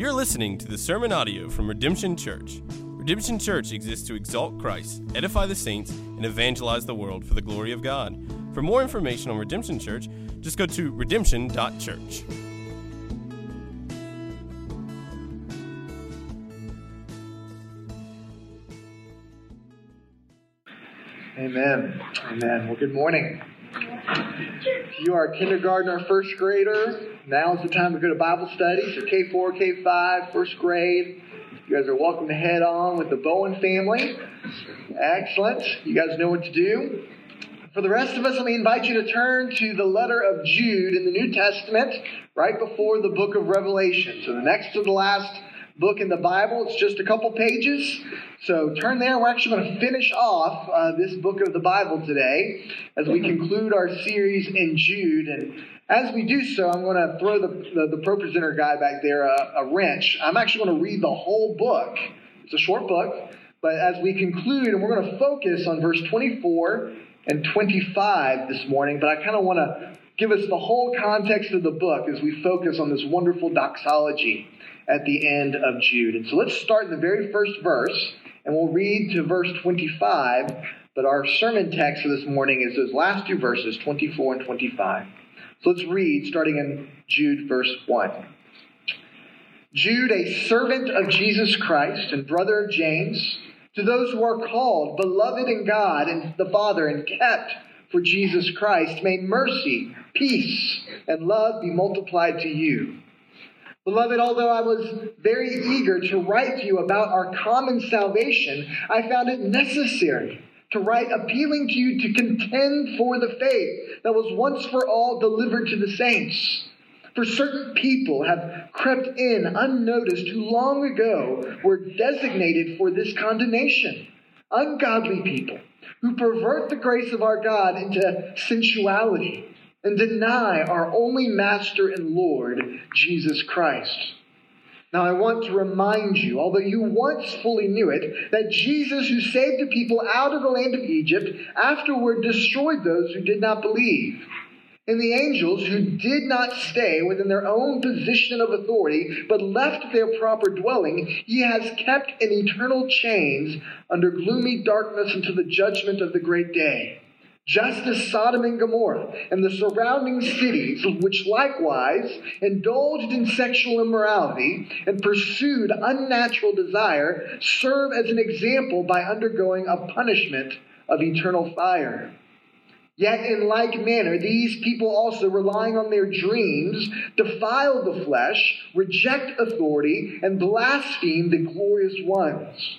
You're listening to the sermon audio from Redemption Church. Redemption Church exists to exalt Christ, edify the saints, and evangelize the world for the glory of God. For more information on Redemption Church, just go to redemption.church. Amen. Amen. Well, good morning. You are a kindergartner first grader, now is the time to go to Bible study. So K4, K5, first grade. You guys are welcome to head on with the Bowen family. Excellent. You guys know what to do. For the rest of us, let me invite you to turn to the letter of Jude in the New Testament, right before the book of Revelation. So the next to the last book in the Bible. It's just a couple pages. So turn there. We're actually going to finish off uh, this book of the Bible today as we conclude our series in Jude. And as we do so, I'm going to throw the, the, the Pro Presenter guy back there a, a wrench. I'm actually going to read the whole book. It's a short book. But as we conclude, and we're going to focus on verse 24 and 25 this morning, but I kind of want to give us the whole context of the book as we focus on this wonderful doxology at the end of Jude. And so let's start in the very first verse, and we'll read to verse 25. But our sermon text for this morning is those last two verses, 24 and 25. So let's read, starting in Jude, verse 1. Jude, a servant of Jesus Christ and brother of James, to those who are called, beloved in God and the Father, and kept for Jesus Christ, may mercy, peace, and love be multiplied to you. Beloved, although I was very eager to write to you about our common salvation, I found it necessary to write appealing to you to contend for the faith that was once for all delivered to the saints. For certain people have crept in unnoticed who long ago were designated for this condemnation. Ungodly people who pervert the grace of our God into sensuality and deny our only Master and Lord, Jesus Christ. Now, I want to remind you, although you once fully knew it, that Jesus, who saved the people out of the land of Egypt, afterward destroyed those who did not believe. And the angels who did not stay within their own position of authority, but left their proper dwelling, he has kept in eternal chains under gloomy darkness until the judgment of the great day just as Sodom and Gomorrah and the surrounding cities, which likewise indulged in sexual immorality and pursued unnatural desire, serve as an example by undergoing a punishment of eternal fire. Yet, in like manner, these people also, relying on their dreams, defile the flesh, reject authority, and blaspheme the glorious ones.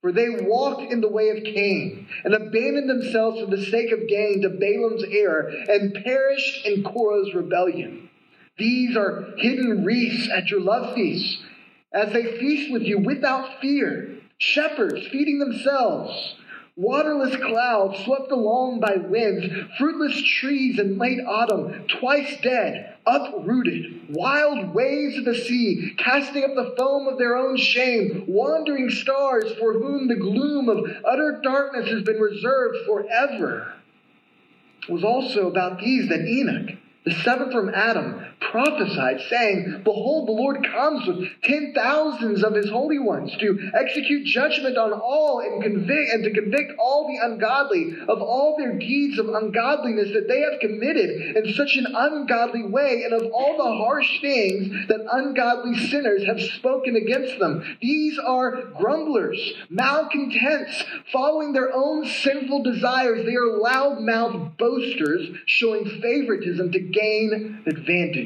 For they walked in the way of Cain and abandoned themselves for the sake of gain to Balaam's error and perished in Korah's rebellion. These are hidden wreaths at your love feasts as they feast with you without fear, shepherds feeding themselves Waterless clouds swept along by winds, fruitless trees in late autumn, twice dead, uprooted, wild waves of the sea, casting up the foam of their own shame, wandering stars for whom the gloom of utter darkness has been reserved forever. It was also about these that Enoch, the seventh from Adam, prophesied, saying, Behold, the Lord comes with ten thousands of his holy ones to execute judgment on all and convict and to convict all the ungodly of all their deeds of ungodliness that they have committed in such an ungodly way, and of all the harsh things that ungodly sinners have spoken against them. These are grumblers, malcontents, following their own sinful desires. They are loud-mouthed boasters, showing favoritism to gain advantage.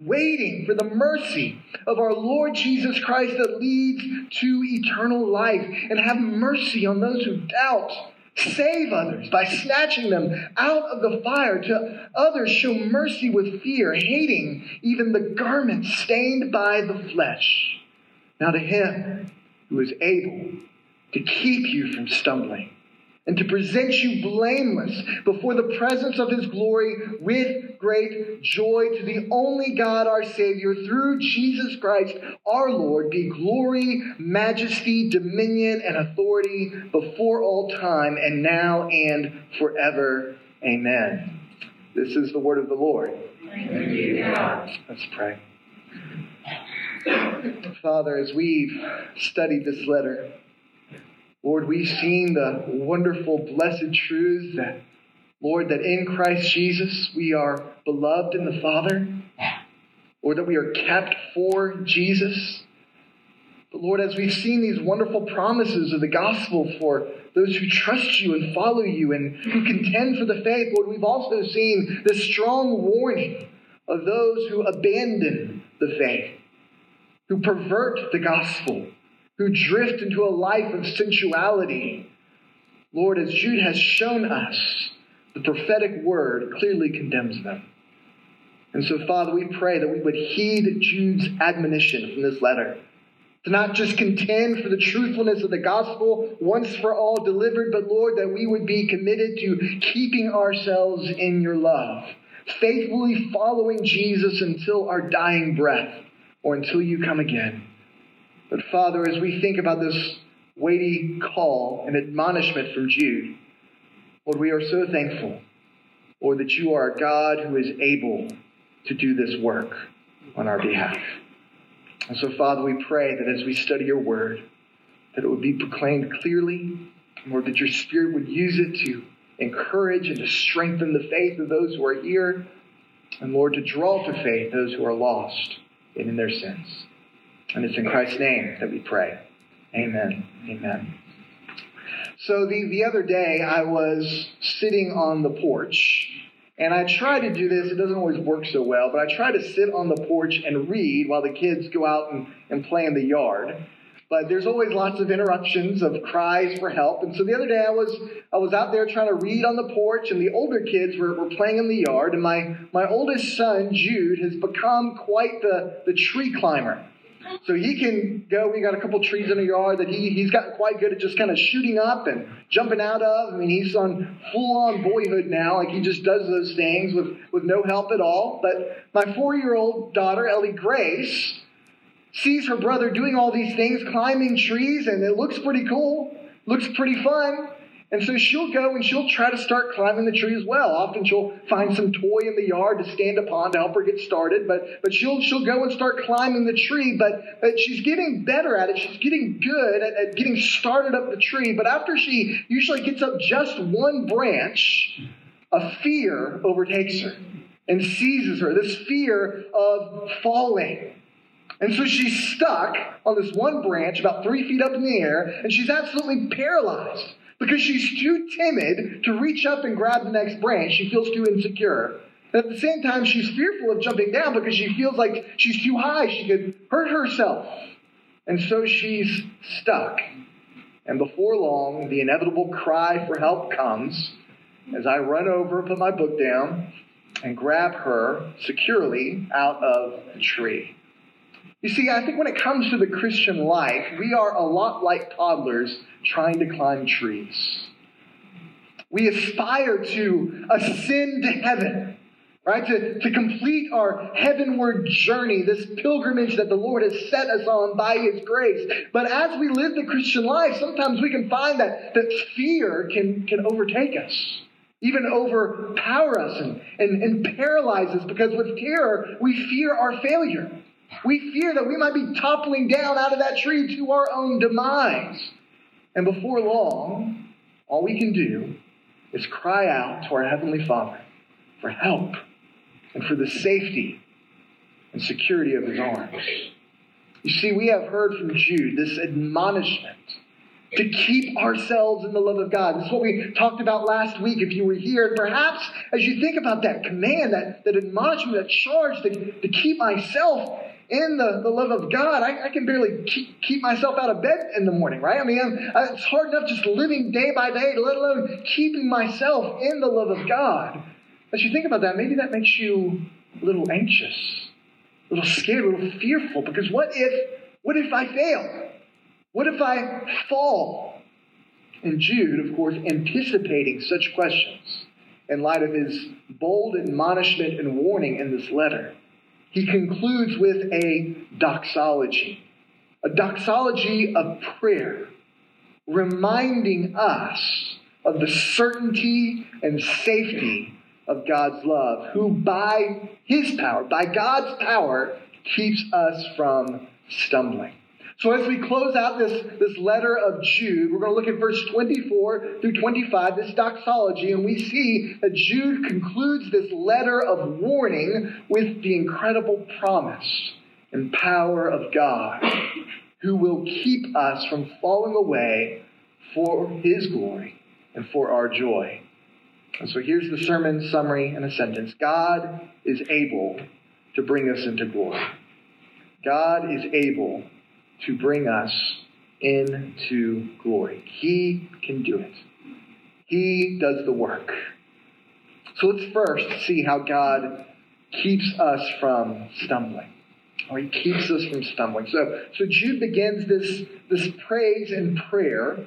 waiting for the mercy of our Lord Jesus Christ that leads to eternal life, and have mercy on those who doubt. Save others by snatching them out of the fire. To others, show mercy with fear, hating even the garment stained by the flesh. Now, to him who is able to keep you from stumbling and to present you blameless before the presence of his glory with great joy to the only God our Savior through Jesus Christ our Lord be glory, majesty, dominion, and authority before all time and now and forever. Amen. This is the word of the Lord. Let's pray. Father, as we've studied this letter, Lord, we've seen the wonderful, blessed truths that, Lord, that in Christ Jesus we are beloved in the Father, or that we are kept for Jesus. But Lord, as we've seen these wonderful promises of the gospel for those who trust you and follow you and who contend for the faith, Lord, we've also seen the strong warning of those who abandon the faith, who pervert the gospel who drift into a life of sensuality. Lord, as Jude has shown us, the prophetic word clearly condemns them. And so, Father, we pray that we would heed Jude's admonition from this letter to not just contend for the truthfulness of the gospel once for all delivered, but Lord, that we would be committed to keeping ourselves in your love, faithfully following Jesus until our dying breath or until you come again. But Father, as we think about this weighty call and admonishment from Jude, Lord, we are so thankful, Lord, that you are a God who is able to do this work on our behalf. And so, Father, we pray that as we study your word, that it would be proclaimed clearly, Lord, that your Spirit would use it to encourage and to strengthen the faith of those who are here, and Lord, to draw to faith those who are lost and in their sins. And it's in Christ's name that we pray. Amen. Amen. So the, the other day, I was sitting on the porch, and I try to do this. It doesn't always work so well, but I try to sit on the porch and read while the kids go out and, and play in the yard. But there's always lots of interruptions of cries for help. And so the other day I was I was out there trying to read on the porch, and the older kids were, were playing in the yard, and my, my oldest son, Jude, has become quite the, the tree climber. So he can go. We got a couple trees in the yard that he he's gotten quite good at just kind of shooting up and jumping out of. I mean, he's on full on boyhood now. Like he just does those things with with no help at all. But my four year old daughter Ellie Grace sees her brother doing all these things, climbing trees, and it looks pretty cool. Looks pretty fun. And so she'll go and she'll try to start climbing the tree as well. Often she'll find some toy in the yard to stand upon to help her get started, but, but she'll, she'll go and start climbing the tree. But, but she's getting better at it. She's getting good at, at getting started up the tree. But after she usually gets up just one branch, a fear overtakes her and seizes her. This fear of falling. And so she's stuck on this one branch about three feet up in the air, and she's absolutely paralyzed because she's too timid to reach up and grab the next branch. She feels too insecure. And at the same time, she's fearful of jumping down because she feels like she's too high. She could hurt herself. And so she's stuck. And before long, the inevitable cry for help comes as I run over, put my book down, and grab her securely out of the tree. You see, I think when it comes to the Christian life, we are a lot like toddlers trying to climb trees. We aspire to ascend to heaven, right? To, to complete our heavenward journey, this pilgrimage that the Lord has set us on by His grace. But as we live the Christian life, sometimes we can find that, that fear can, can overtake us even overpower us and, and, and paralyze us because with terror, we fear our failure. We fear that we might be toppling down out of that tree to our own demise. And before long, all we can do is cry out to our Heavenly Father for help and for the safety and security of His arms. You see, we have heard from Jude this admonishment to keep ourselves in the love of God. This is what we talked about last week if you were here. And perhaps as you think about that command, that, that admonishment, that charge to, to keep myself in the, the love of God, I, I can barely keep, keep, myself out of bed in the morning, right? I mean, I'm, it's hard enough just living day by day, let alone keeping myself in the love of God. As you think about that, maybe that makes you a little anxious, a little scared, a little fearful, because what if, what if I fail? What if I fall? And Jude, of course, anticipating such questions in light of his bold admonishment and warning in this letter, he concludes with a doxology, a doxology of prayer, reminding us of the certainty and safety of God's love, who by his power, by God's power, keeps us from stumbling. So as we close out this, this letter of Jude, we're going to look at verse 24 through 25, this doxology, and we see that Jude concludes this letter of warning with the incredible promise and power of God, who will keep us from falling away for his glory and for our joy. And so here's the sermon summary in a sentence God is able to bring us into glory. God is able to bring us into glory. He can do it. He does the work. So let's first see how God keeps us from stumbling. Or he keeps us from stumbling. So, so Jude begins this, this praise and prayer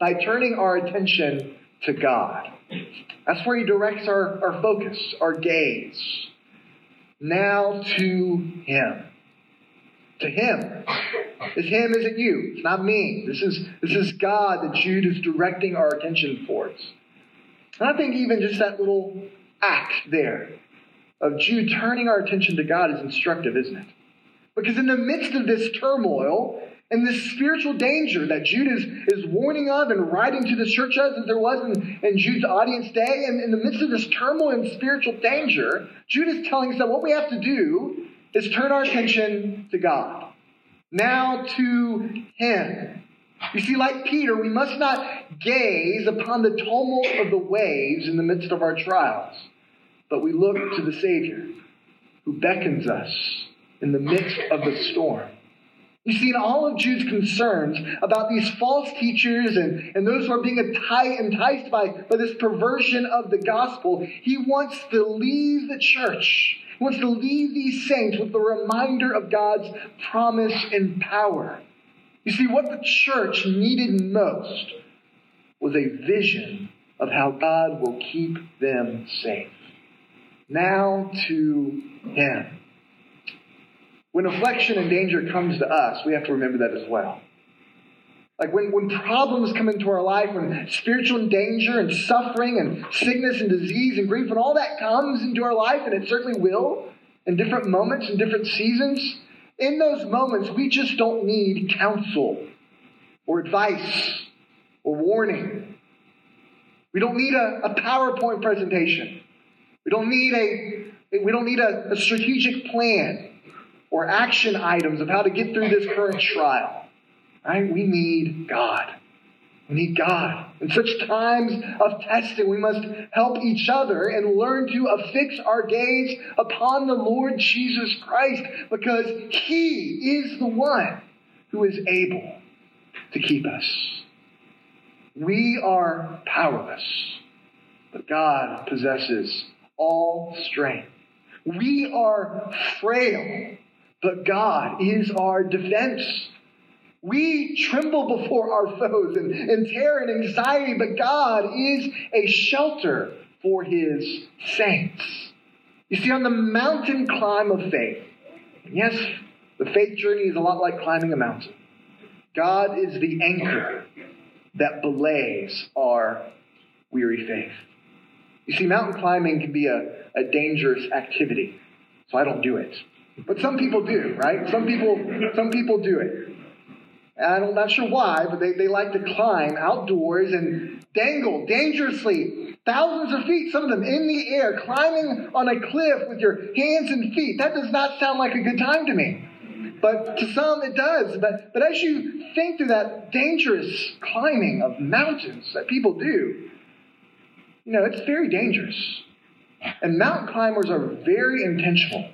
by turning our attention to God. That's where he directs our, our focus, our gaze. Now to him to Him. It's Him, isn't you. It's not me. This is, this is God that Jude is directing our attention towards. And I think even just that little act there of Jude turning our attention to God is instructive, isn't it? Because in the midst of this turmoil and this spiritual danger that Jude is, is warning of and writing to the church as there was in, in Jude's audience day, and in the midst of this turmoil and spiritual danger, Jude is telling us that what we have to do is turn our attention to God. Now to Him. You see, like Peter, we must not gaze upon the tumult of the waves in the midst of our trials, but we look to the Savior who beckons us in the midst of the storm. You see, in all of Jude's concerns about these false teachers and, and those who are being enticed by, by this perversion of the gospel, he wants to leave the church he wants to leave these saints with the reminder of God's promise and power. You see, what the church needed most was a vision of how God will keep them safe. Now to Him. When affliction and danger comes to us, we have to remember that as well. Like when, when problems come into our life, when spiritual danger and suffering and sickness and disease and grief and all that comes into our life, and it certainly will in different moments and different seasons, in those moments, we just don't need counsel or advice or warning. We don't need a, a PowerPoint presentation. We don't need a we don't need a, a strategic plan or action items of how to get through this current trial. Right? We need God. We need God. In such times of testing, we must help each other and learn to affix our gaze upon the Lord Jesus Christ because He is the one who is able to keep us. We are powerless, but God possesses all strength. We are frail, but God is our defense. We tremble before our foes and, and terror and anxiety, but God is a shelter for his saints. You see, on the mountain climb of faith, yes, the faith journey is a lot like climbing a mountain. God is the anchor that belays our weary faith. You see, mountain climbing can be a, a dangerous activity, so I don't do it. But some people do, right? Some people, some people do it. I'm not sure why, but they, they like to climb outdoors and dangle dangerously thousands of feet, some of them in the air, climbing on a cliff with your hands and feet. That does not sound like a good time to me. But to some it does. But, but as you think through that dangerous climbing of mountains that people do, you know, it's very dangerous. And mountain climbers are very intentional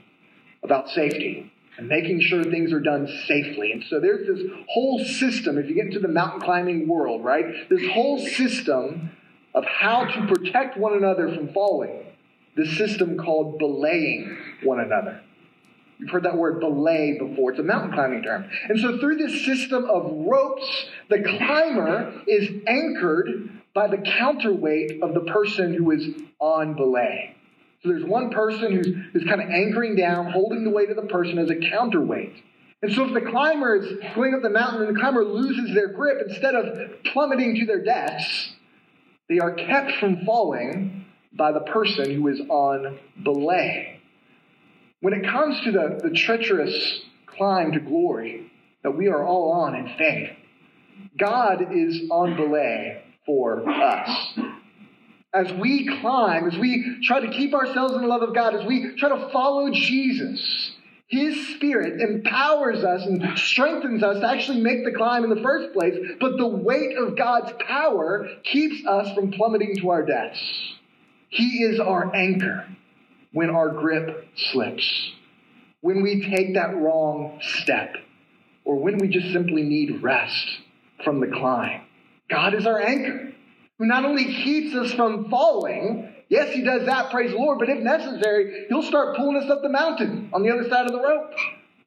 about safety and making sure things are done safely. And so there's this whole system, if you get into the mountain climbing world, right? This whole system of how to protect one another from falling. This system called belaying one another. You've heard that word belay before. It's a mountain climbing term. And so through this system of ropes, the climber is anchored by the counterweight of the person who is on belay. So there's one person who's, who's kind of anchoring down, holding the weight of the person as a counterweight. And so if the climber is going up the mountain and the climber loses their grip, instead of plummeting to their deaths, they are kept from falling by the person who is on belay. When it comes to the, the treacherous climb to glory that we are all on in faith, God is on belay for us as we climb, as we try to keep ourselves in the love of God, as we try to follow Jesus, His Spirit empowers us and strengthens us to actually make the climb in the first place, but the weight of God's power keeps us from plummeting to our deaths. He is our anchor when our grip slips, when we take that wrong step, or when we just simply need rest from the climb. God is our anchor who not only keeps us from falling, yes, he does that, praise the Lord, but if necessary, he'll start pulling us up the mountain on the other side of the rope.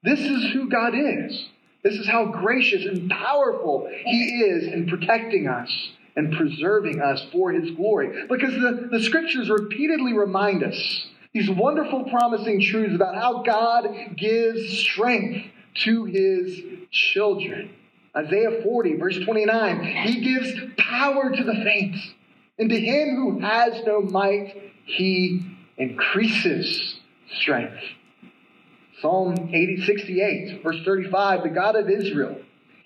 This is who God is. This is how gracious and powerful he is in protecting us and preserving us for his glory. Because the, the scriptures repeatedly remind us these wonderful promising truths about how God gives strength to his children. Isaiah 40, verse 29. He gives power to the faint, and to him who has no might, he increases strength. Psalm 80, 68, verse 35. The God of Israel,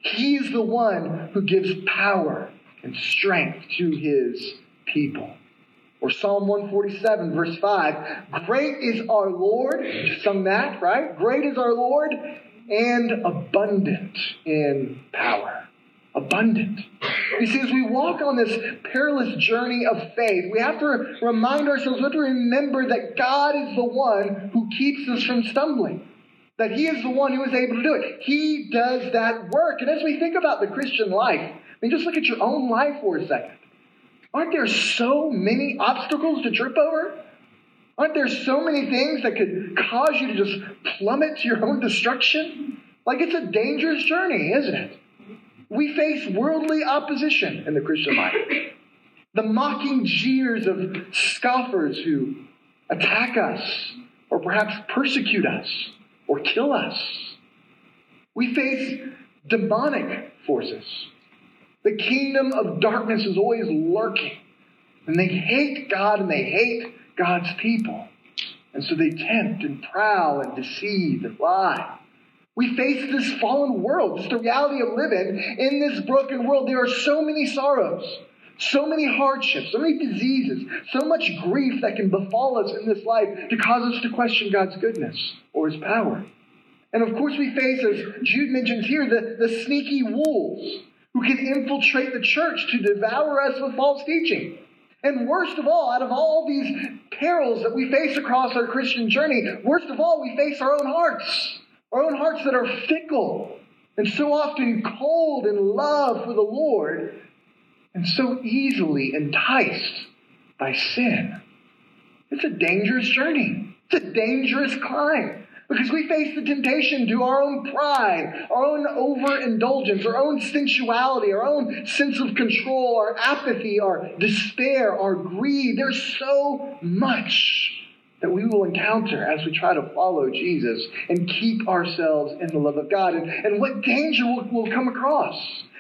he is the one who gives power and strength to his people. Or Psalm 147, verse 5. Great is our Lord. Sung that, right? Great is our Lord and abundant in power. Abundant. You see, as we walk on this perilous journey of faith, we have to remind ourselves, we have to remember that God is the one who keeps us from stumbling. That He is the one who is able to do it. He does that work. And as we think about the Christian life, I mean, just look at your own life for a second. Aren't there so many obstacles to trip over? Aren't there so many things that could cause you to just plummet to your own destruction? Like it's a dangerous journey, isn't it? We face worldly opposition in the Christian life. The mocking jeers of scoffers who attack us or perhaps persecute us or kill us. We face demonic forces. The kingdom of darkness is always lurking. And they hate God and they hate God's people. And so they tempt and prowl and deceive and lie. We face this fallen world, just the reality of living in this broken world. There are so many sorrows, so many hardships, so many diseases, so much grief that can befall us in this life to cause us to question God's goodness or his power. And of course, we face, as Jude mentions here, the, the sneaky wolves who can infiltrate the church to devour us with false teaching. And worst of all, out of all these perils that we face across our Christian journey, worst of all, we face our own hearts. Our own hearts that are fickle and so often cold in love for the Lord and so easily enticed by sin. It's a dangerous journey. It's a dangerous climb. Because we face the temptation to our own pride, our own overindulgence, our own sensuality, our own sense of control, our apathy, our despair, our greed. There's so much that we will encounter as we try to follow Jesus and keep ourselves in the love of God. And, and what danger will, will come across?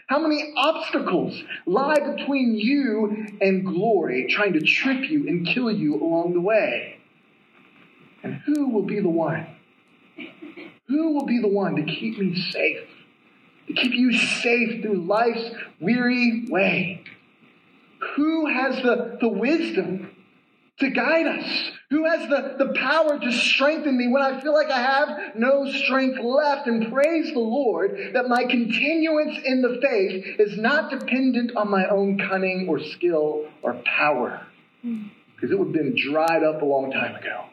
How many obstacles lie between you and glory, trying to trip you and kill you along the way? And who will be the one who will be the one to keep me safe? To keep you safe through life's weary way? Who has the, the wisdom to guide us, who has the, the power to strengthen me when I feel like I have no strength left. And praise the Lord that my continuance in the faith is not dependent on my own cunning or skill or power, hmm. because it would have been dried up a long time ago.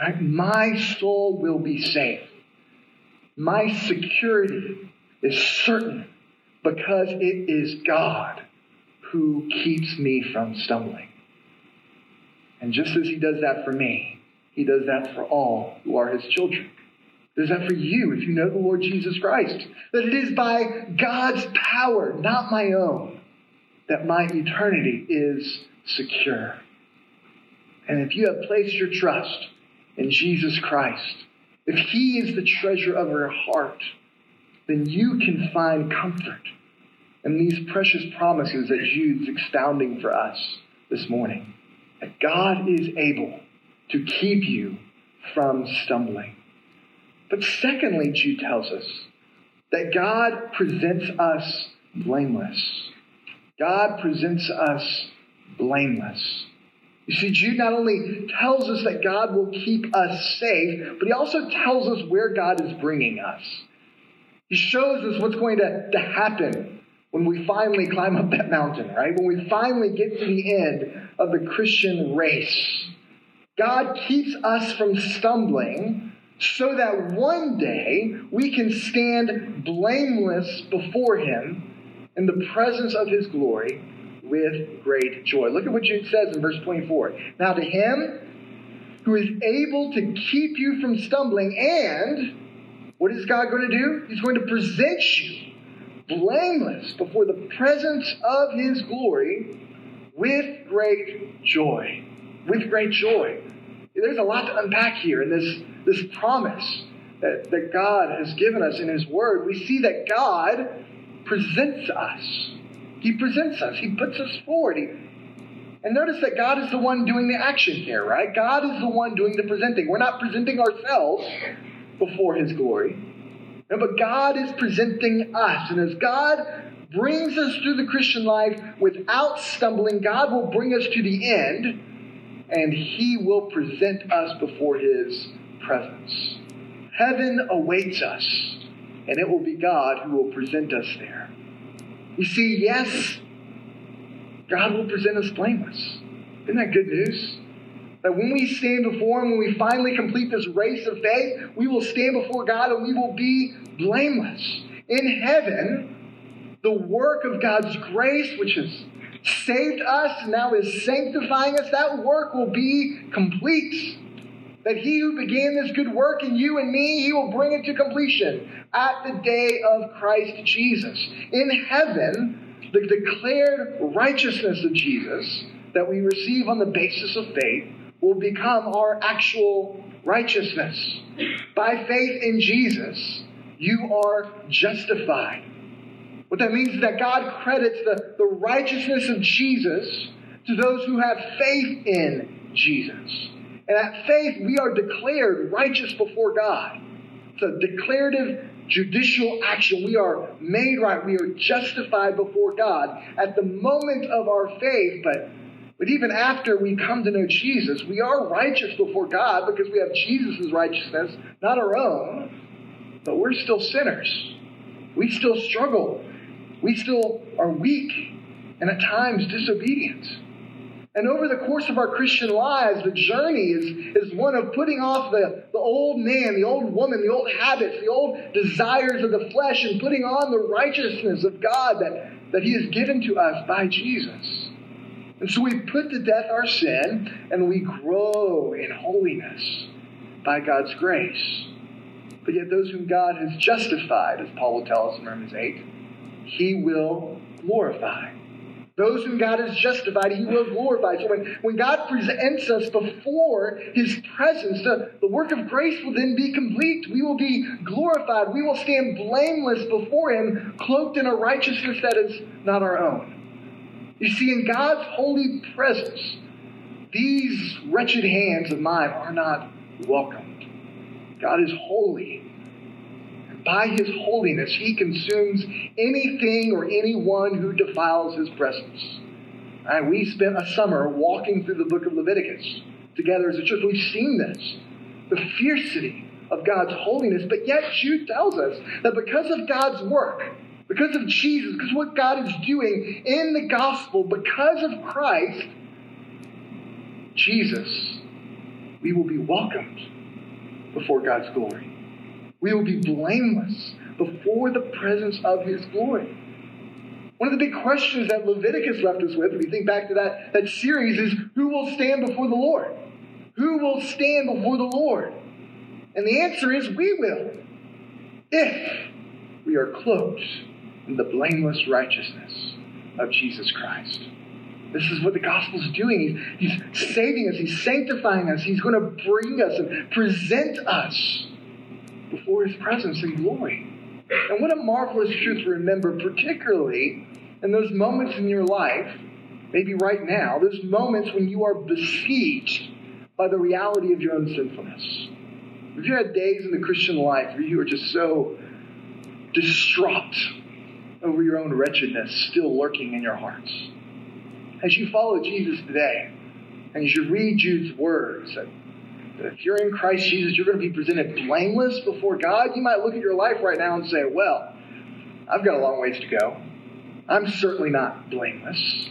Right? My soul will be saved. My security is certain because it is God who keeps me from stumbling. And just as he does that for me, he does that for all who are his children. He does that for you if you know the Lord Jesus Christ. That it is by God's power, not my own, that my eternity is secure. And if you have placed your trust in Jesus Christ, if he is the treasure of your heart, then you can find comfort in these precious promises that Jude's expounding for us this morning that God is able to keep you from stumbling. But secondly, Jude tells us that God presents us blameless. God presents us blameless. You see, Jude not only tells us that God will keep us safe, but he also tells us where God is bringing us. He shows us what's going to, to happen when we finally climb up that mountain, right? When we finally get to the end of the Christian race. God keeps us from stumbling so that one day we can stand blameless before Him in the presence of His glory with great joy. Look at what Jude says in verse 24. Now, to Him who is able to keep you from stumbling, and what is God going to do? He's going to present you blameless before the presence of his glory with great joy. With great joy. There's a lot to unpack here in this, this promise that, that God has given us in his word. We see that God presents us. He presents us. He puts us forward. He, and notice that God is the one doing the action here, right? God is the one doing the presenting. We're not presenting ourselves before his glory. No, but God is presenting us. And as God brings us through the Christian life without stumbling, God will bring us to the end and He will present us before His presence. Heaven awaits us, and it will be God who will present us there. You see, yes, God will present us blameless. Isn't that good news? That when we stand before Him, when we finally complete this race of faith, we will stand before God and we will be blameless. In heaven, the work of God's grace, which has saved us and now is sanctifying us, that work will be complete. That He who began this good work in you and me, He will bring it to completion at the day of Christ Jesus. In heaven, the declared righteousness of Jesus that we receive on the basis of faith will become our actual righteousness. By faith in Jesus, you are justified. What that means is that God credits the, the righteousness of Jesus to those who have faith in Jesus. And at faith, we are declared righteous before God. It's a declarative judicial action. We are made right. We are justified before God at the moment of our faith, but but even after we come to know Jesus, we are righteous before God because we have Jesus' righteousness, not our own. But we're still sinners. We still struggle. We still are weak and at times disobedient. And over the course of our Christian lives, the journey is, is one of putting off the, the old man, the old woman, the old habits, the old desires of the flesh, and putting on the righteousness of God that, that He has given to us by Jesus. And so we put to death our sin and we grow in holiness by God's grace. But yet, those whom God has justified, as Paul will tell us in Romans 8, he will glorify. Those whom God has justified, he will glorify. So when, when God presents us before his presence, the, the work of grace will then be complete. We will be glorified. We will stand blameless before him, cloaked in a righteousness that is not our own. You see, in God's holy presence, these wretched hands of mine are not welcomed. God is holy. And by his holiness, he consumes anything or anyone who defiles his presence. Right? We spent a summer walking through the book of Leviticus together as a church. We've seen this the fiercity of God's holiness, but yet Jude tells us that because of God's work, because of Jesus, because what God is doing in the gospel, because of Christ, Jesus, we will be welcomed before God's glory. We will be blameless before the presence of His glory. One of the big questions that Leviticus left us with, if you think back to that, that series, is who will stand before the Lord? Who will stand before the Lord? And the answer is we will, if we are clothed in the blameless righteousness of Jesus Christ. This is what the gospel is doing. He's, he's saving us, He's sanctifying us, He's going to bring us and present us before His presence in glory. And what a marvelous truth to remember, particularly in those moments in your life, maybe right now, those moments when you are besieged by the reality of your own sinfulness. Have you had days in the Christian life where you are just so distraught over your own wretchedness still lurking in your hearts? As you follow Jesus today, and as you read Jude's words, if you're in Christ Jesus, you're going to be presented blameless before God. You might look at your life right now and say, Well, I've got a long ways to go. I'm certainly not blameless.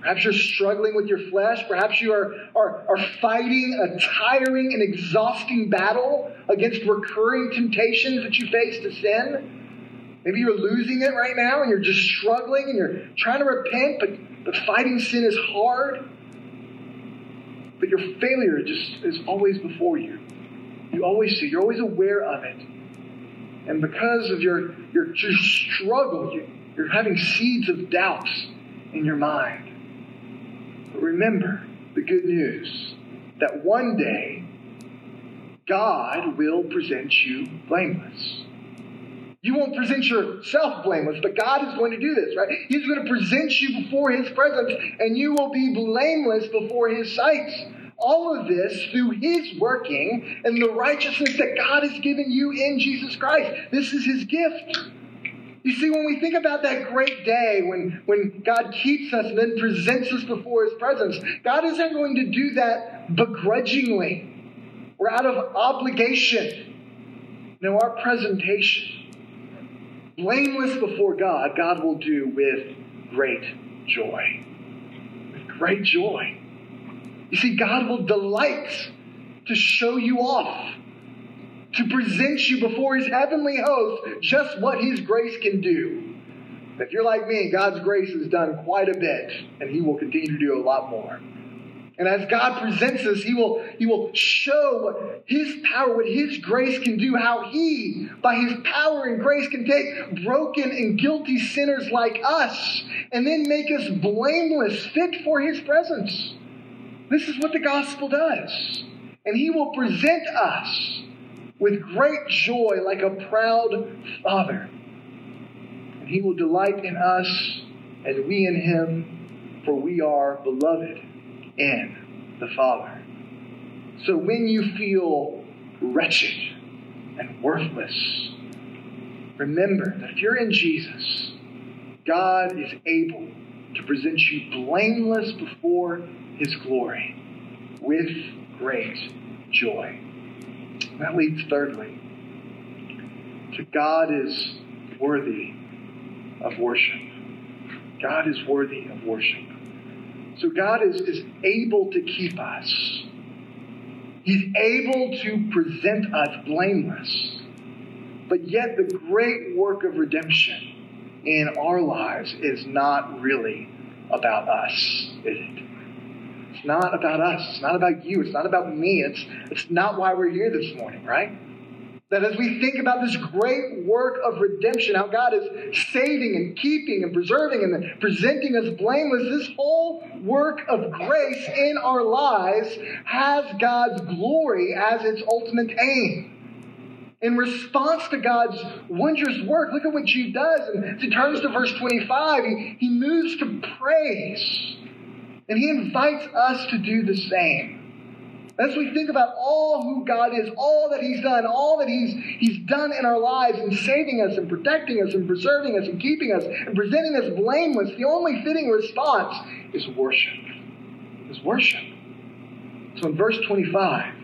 Perhaps you're struggling with your flesh. Perhaps you are, are, are fighting a tiring and exhausting battle against recurring temptations that you face to sin. Maybe you're losing it right now and you're just struggling and you're trying to repent, but, but fighting sin is hard. But your failure just is always before you. You always see, you're always aware of it. And because of your, your, your struggle, you, you're having seeds of doubts in your mind. But remember the good news that one day God will present you blameless. You won't present yourself blameless, but God is going to do this, right? He's going to present you before His presence, and you will be blameless before His sight. All of this through His working and the righteousness that God has given you in Jesus Christ. This is His gift. You see, when we think about that great day when, when God keeps us and then presents us before His presence, God isn't going to do that begrudgingly or out of obligation. No, our presentation, blameless before God, God will do with great joy. With great joy. You see, God will delight to show you off to present you before his heavenly host just what his grace can do. If you're like me, God's grace has done quite a bit, and he will continue to do a lot more. And as God presents us, he will, he will show his power, what his grace can do, how he, by his power and grace, can take broken and guilty sinners like us and then make us blameless, fit for his presence. This is what the gospel does. And he will present us with great joy like a proud father. And he will delight in us as we in him, for we are beloved in the Father. So when you feel wretched and worthless, remember that if you're in Jesus, God is able to present you blameless before his glory with great joy. That leads thirdly to God is worthy of worship. God is worthy of worship. So God is, is able to keep us. He's able to present us blameless. But yet the great work of redemption in our lives is not really about us, is it? It's not about us. It's not about you. It's not about me. It's, it's not why we're here this morning, right? That as we think about this great work of redemption, how God is saving and keeping and preserving and presenting us blameless, this whole work of grace in our lives has God's glory as its ultimate aim. In response to God's wondrous work, look at what Jude does. And he turns to verse 25, he, he moves to praise. And he invites us to do the same. As we think about all who God is, all that He's done, all that He's, He's done in our lives in saving us and protecting us and preserving us and keeping us and presenting us blameless, the only fitting response is worship. Is worship. So in verse 25,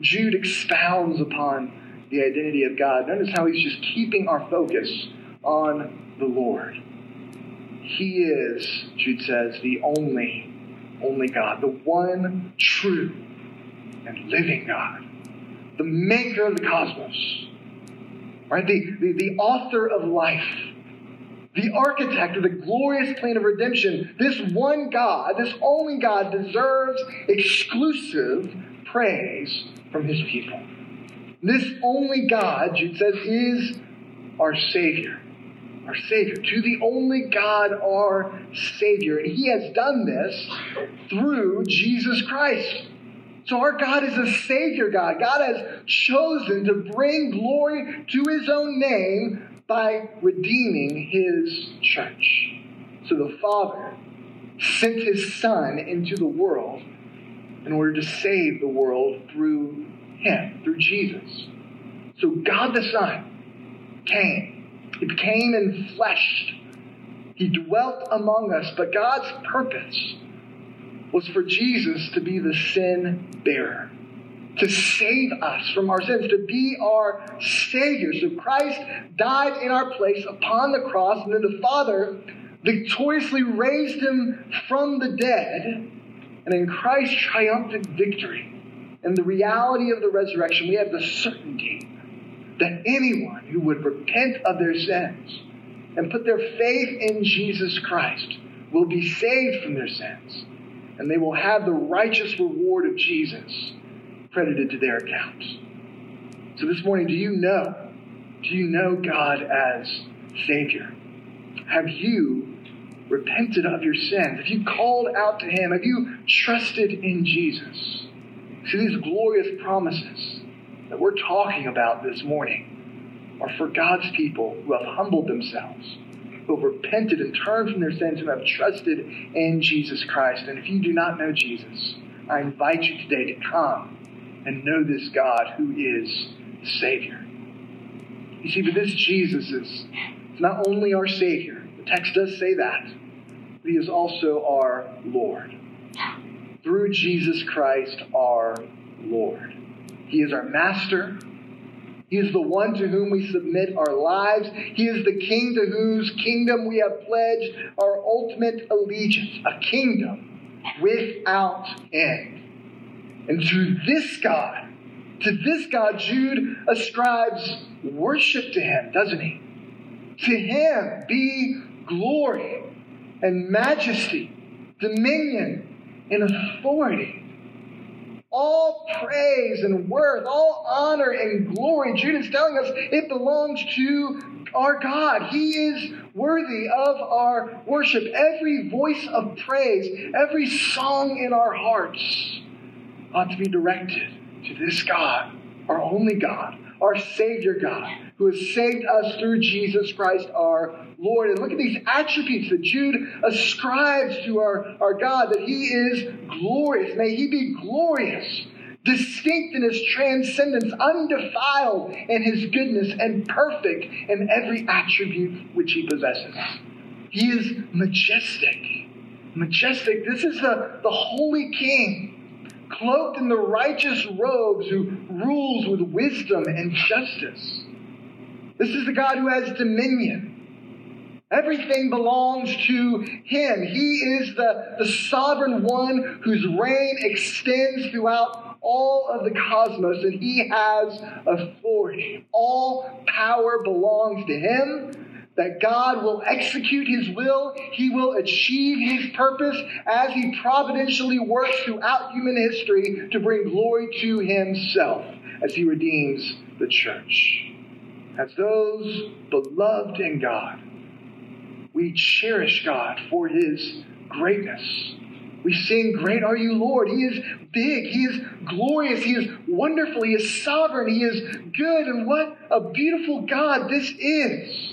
Jude expounds upon the identity of God. Notice how he's just keeping our focus on the Lord. He is, Jude says, the only, only God, the one true and living God, the maker of the cosmos, right? The, the, the author of life, the architect of the glorious plan of redemption. This one God, this only God, deserves exclusive praise from his people. This only God, Jude says, is our Savior. Our Savior. To the only God, our Savior. And He has done this through Jesus Christ. So our God is a Savior God. God has chosen to bring glory to His own name by redeeming His church. So the Father sent His Son into the world in order to save the world through Him, through Jesus. So God the Son came. He became enfleshed. He dwelt among us, but God's purpose was for Jesus to be the sin bearer, to save us from our sins, to be our Savior. So Christ died in our place upon the cross, and then the Father victoriously raised him from the dead. And in Christ's triumphant victory and the reality of the resurrection, we have the certainty that anyone who would repent of their sins and put their faith in Jesus Christ will be saved from their sins and they will have the righteous reward of Jesus credited to their account. So this morning, do you know? Do you know God as Savior? Have you repented of your sins? Have you called out to Him? Have you trusted in Jesus? See, these glorious promises that we're talking about this morning are for God's people who have humbled themselves who have repented and turned from their sins and have trusted in Jesus Christ. And if you do not know Jesus, I invite you today to come and know this God who is Savior. You see, but this Jesus is not only our Savior, the text does say that, but He is also our Lord. Through Jesus Christ, our Lord. He is our Master, he is the one to whom we submit our lives. He is the king to whose kingdom we have pledged our ultimate allegiance, a kingdom without end. And to this God, to this God, Jude ascribes worship to him, doesn't he? To him be glory and majesty, dominion and authority all praise and worth, all honor and glory. Jude is telling us it belongs to our God. He is worthy of our worship. Every voice of praise, every song in our hearts ought to be directed to this God, our only God, our Savior God, who has saved us through Jesus Christ our Lord. And look at these attributes that Jude ascribes to our, our God that He is glorious. May He be glorious, distinct in His transcendence, undefiled in His goodness, and perfect in every attribute which He possesses. He is majestic. Majestic. This is the, the holy King cloaked in the righteous robes who rules with wisdom and justice. This is the God who has dominion. Everything belongs to him. He is the, the sovereign one whose reign extends throughout all of the cosmos, and he has authority. All power belongs to him that God will execute his will, he will achieve his purpose as he providentially works throughout human history to bring glory to himself as he redeems the church. As those beloved in God, we cherish God for his greatness. We sing, Great are you, Lord. He is big. He is glorious. He is wonderful. He is sovereign. He is good. And what a beautiful God this is.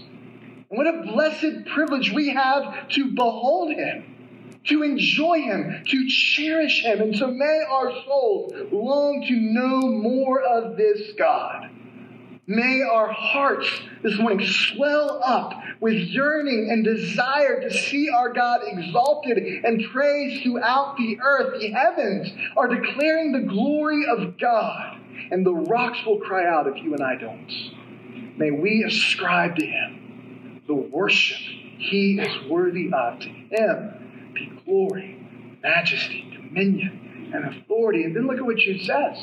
What a blessed privilege we have to behold him, to enjoy Him, to cherish Him. And so may our souls long to know more of this God. May our hearts this morning swell up with yearning and desire to see our God exalted and praised throughout the earth. The heavens are declaring the glory of God, and the rocks will cry out if you and I don't. May we ascribe to Him the worship He is worthy of. To Him be glory, majesty, dominion, and authority. And then look at what Jude says.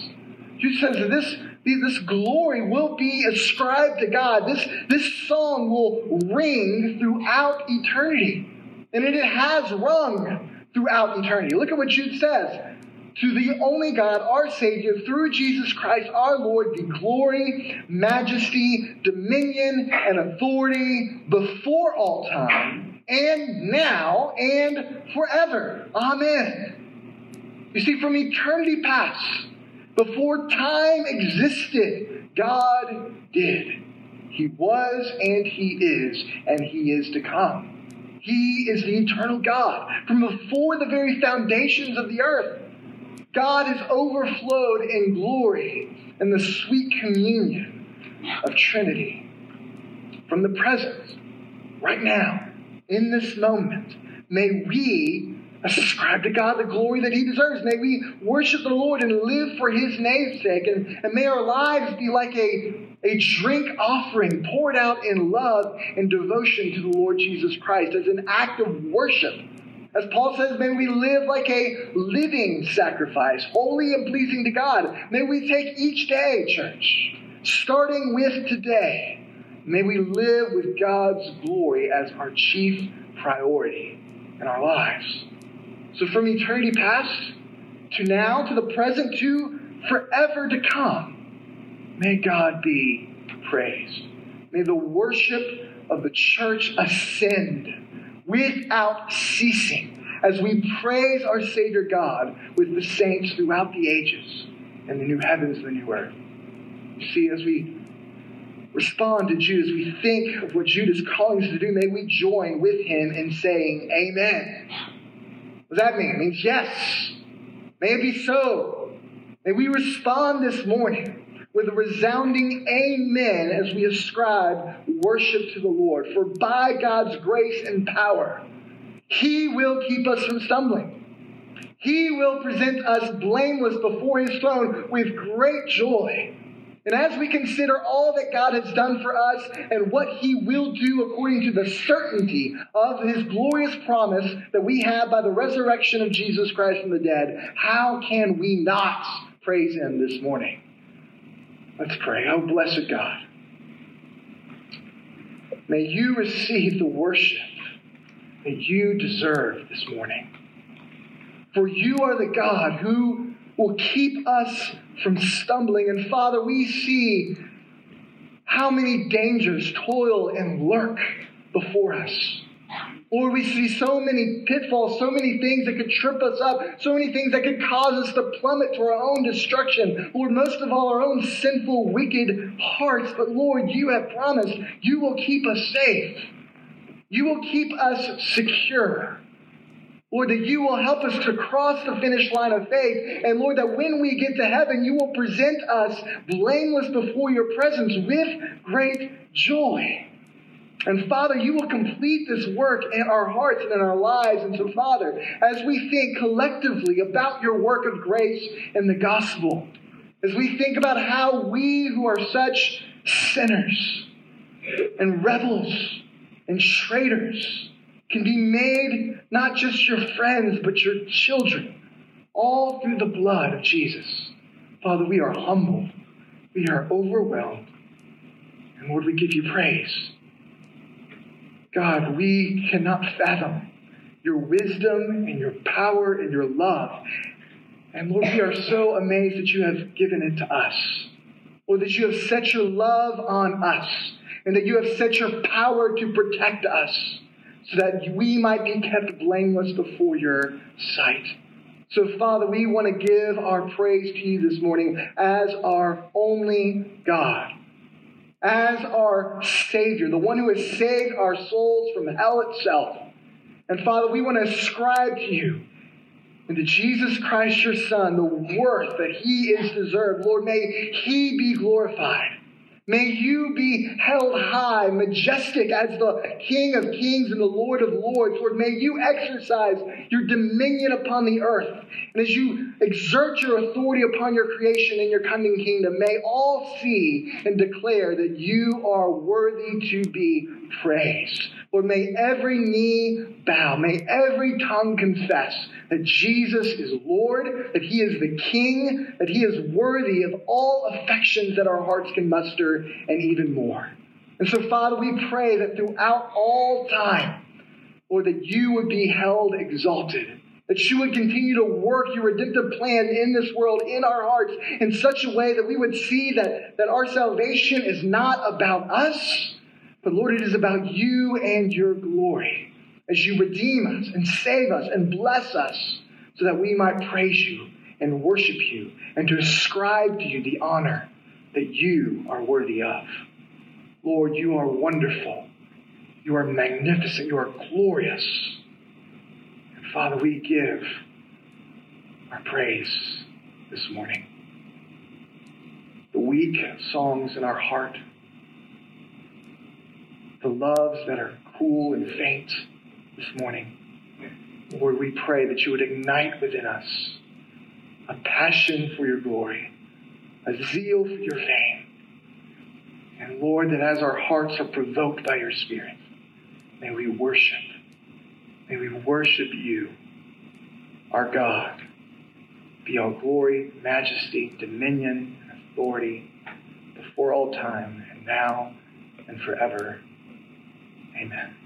Jude says that this this glory will be ascribed to God. This, this song will ring throughout eternity. And it has rung throughout eternity. Look at what Jude says. To the only God, our Savior, through Jesus Christ our Lord, be glory, majesty, dominion, and authority before all time, and now, and forever. Amen. You see, from eternity past, before time existed, God did. He was and He is, and He is to come. He is the eternal God. From before the very foundations of the earth, God has overflowed in glory and the sweet communion of Trinity. From the present, right now, in this moment, may we ascribe to God the glory that He deserves. May we worship the Lord and live for His name's sake. And, and may our lives be like a, a drink offering poured out in love and devotion to the Lord Jesus Christ as an act of worship. As Paul says, may we live like a living sacrifice, holy and pleasing to God. May we take each day, church, starting with today, may we live with God's glory as our chief priority in our lives. So from eternity past to now, to the present, to forever to come, may God be praised. May the worship of the church ascend without ceasing as we praise our Savior God with the saints throughout the ages and the new heavens and the new earth. You see, as we respond to Judas, we think of what Judas is calling us to do, may we join with him in saying, Amen. What does that mean? It means yes. May it be so. May we respond this morning with a resounding amen as we ascribe worship to the Lord. For by God's grace and power, He will keep us from stumbling. He will present us blameless before His throne with great joy. And as we consider all that God has done for us and what He will do according to the certainty of His glorious promise that we have by the resurrection of Jesus Christ from the dead, how can we not praise Him this morning? Let's pray. Oh, blessed God. May you receive the worship that you deserve this morning. For you are the God who will keep us from stumbling. And Father, we see how many dangers toil and lurk before us. Lord, we see so many pitfalls, so many things that could trip us up, so many things that could cause us to plummet to our own destruction. Lord, most of all, our own sinful, wicked hearts. But Lord, you have promised you will keep us safe. You will keep us secure. Lord, that you will help us to cross the finish line of faith. And Lord, that when we get to heaven, you will present us blameless before your presence with great joy. And Father, you will complete this work in our hearts and in our lives. And so, Father, as we think collectively about your work of grace in the gospel, as we think about how we who are such sinners and rebels and traitors, can be made not just your friends, but your children, all through the blood of Jesus. Father, we are humbled. We are overwhelmed. And Lord, we give you praise. God, we cannot fathom your wisdom and your power and your love. And Lord, we are so amazed that you have given it to us. Or that you have set your love on us. And that you have set your power to protect us so that we might be kept blameless before your sight. So, Father, we want to give our praise to you this morning as our only God, as our Savior, the one who has saved our souls from hell itself, And Father, we want to ascribe to you and to Jesus Christ, your Son, the worth that he is deserved. Lord, may he be glorified. May you be held high, majestic as the King of kings and the Lord of lords. Lord, may you exercise your dominion upon the earth. And as you exert your authority upon your creation and your coming kingdom, may all see and declare that you are worthy to be praised. Lord, may every knee bow, may every tongue confess that Jesus is Lord, that He is the King, that He is worthy of all affections that our hearts can muster, and even more. And so, Father, we pray that throughout all time, Lord, that you would be held exalted. That you would continue to work your redemptive plan in this world, in our hearts, in such a way that we would see that, that our salvation is not about us, but Lord, it is about you and your glory as you redeem us and save us and bless us so that we might praise you and worship you and to ascribe to you the honor that you are worthy of. Lord, you are wonderful. You are magnificent. You are glorious. Father, we give our praise this morning. The weak songs in our heart the loves that are cool and faint this morning. Lord, we pray that you would ignite within us a passion for your glory, a zeal for your fame. And Lord, that as our hearts are provoked by your Spirit, may we worship. May we worship you, our God. Be all glory, majesty, dominion, and authority before all time, and now and forever. Amen.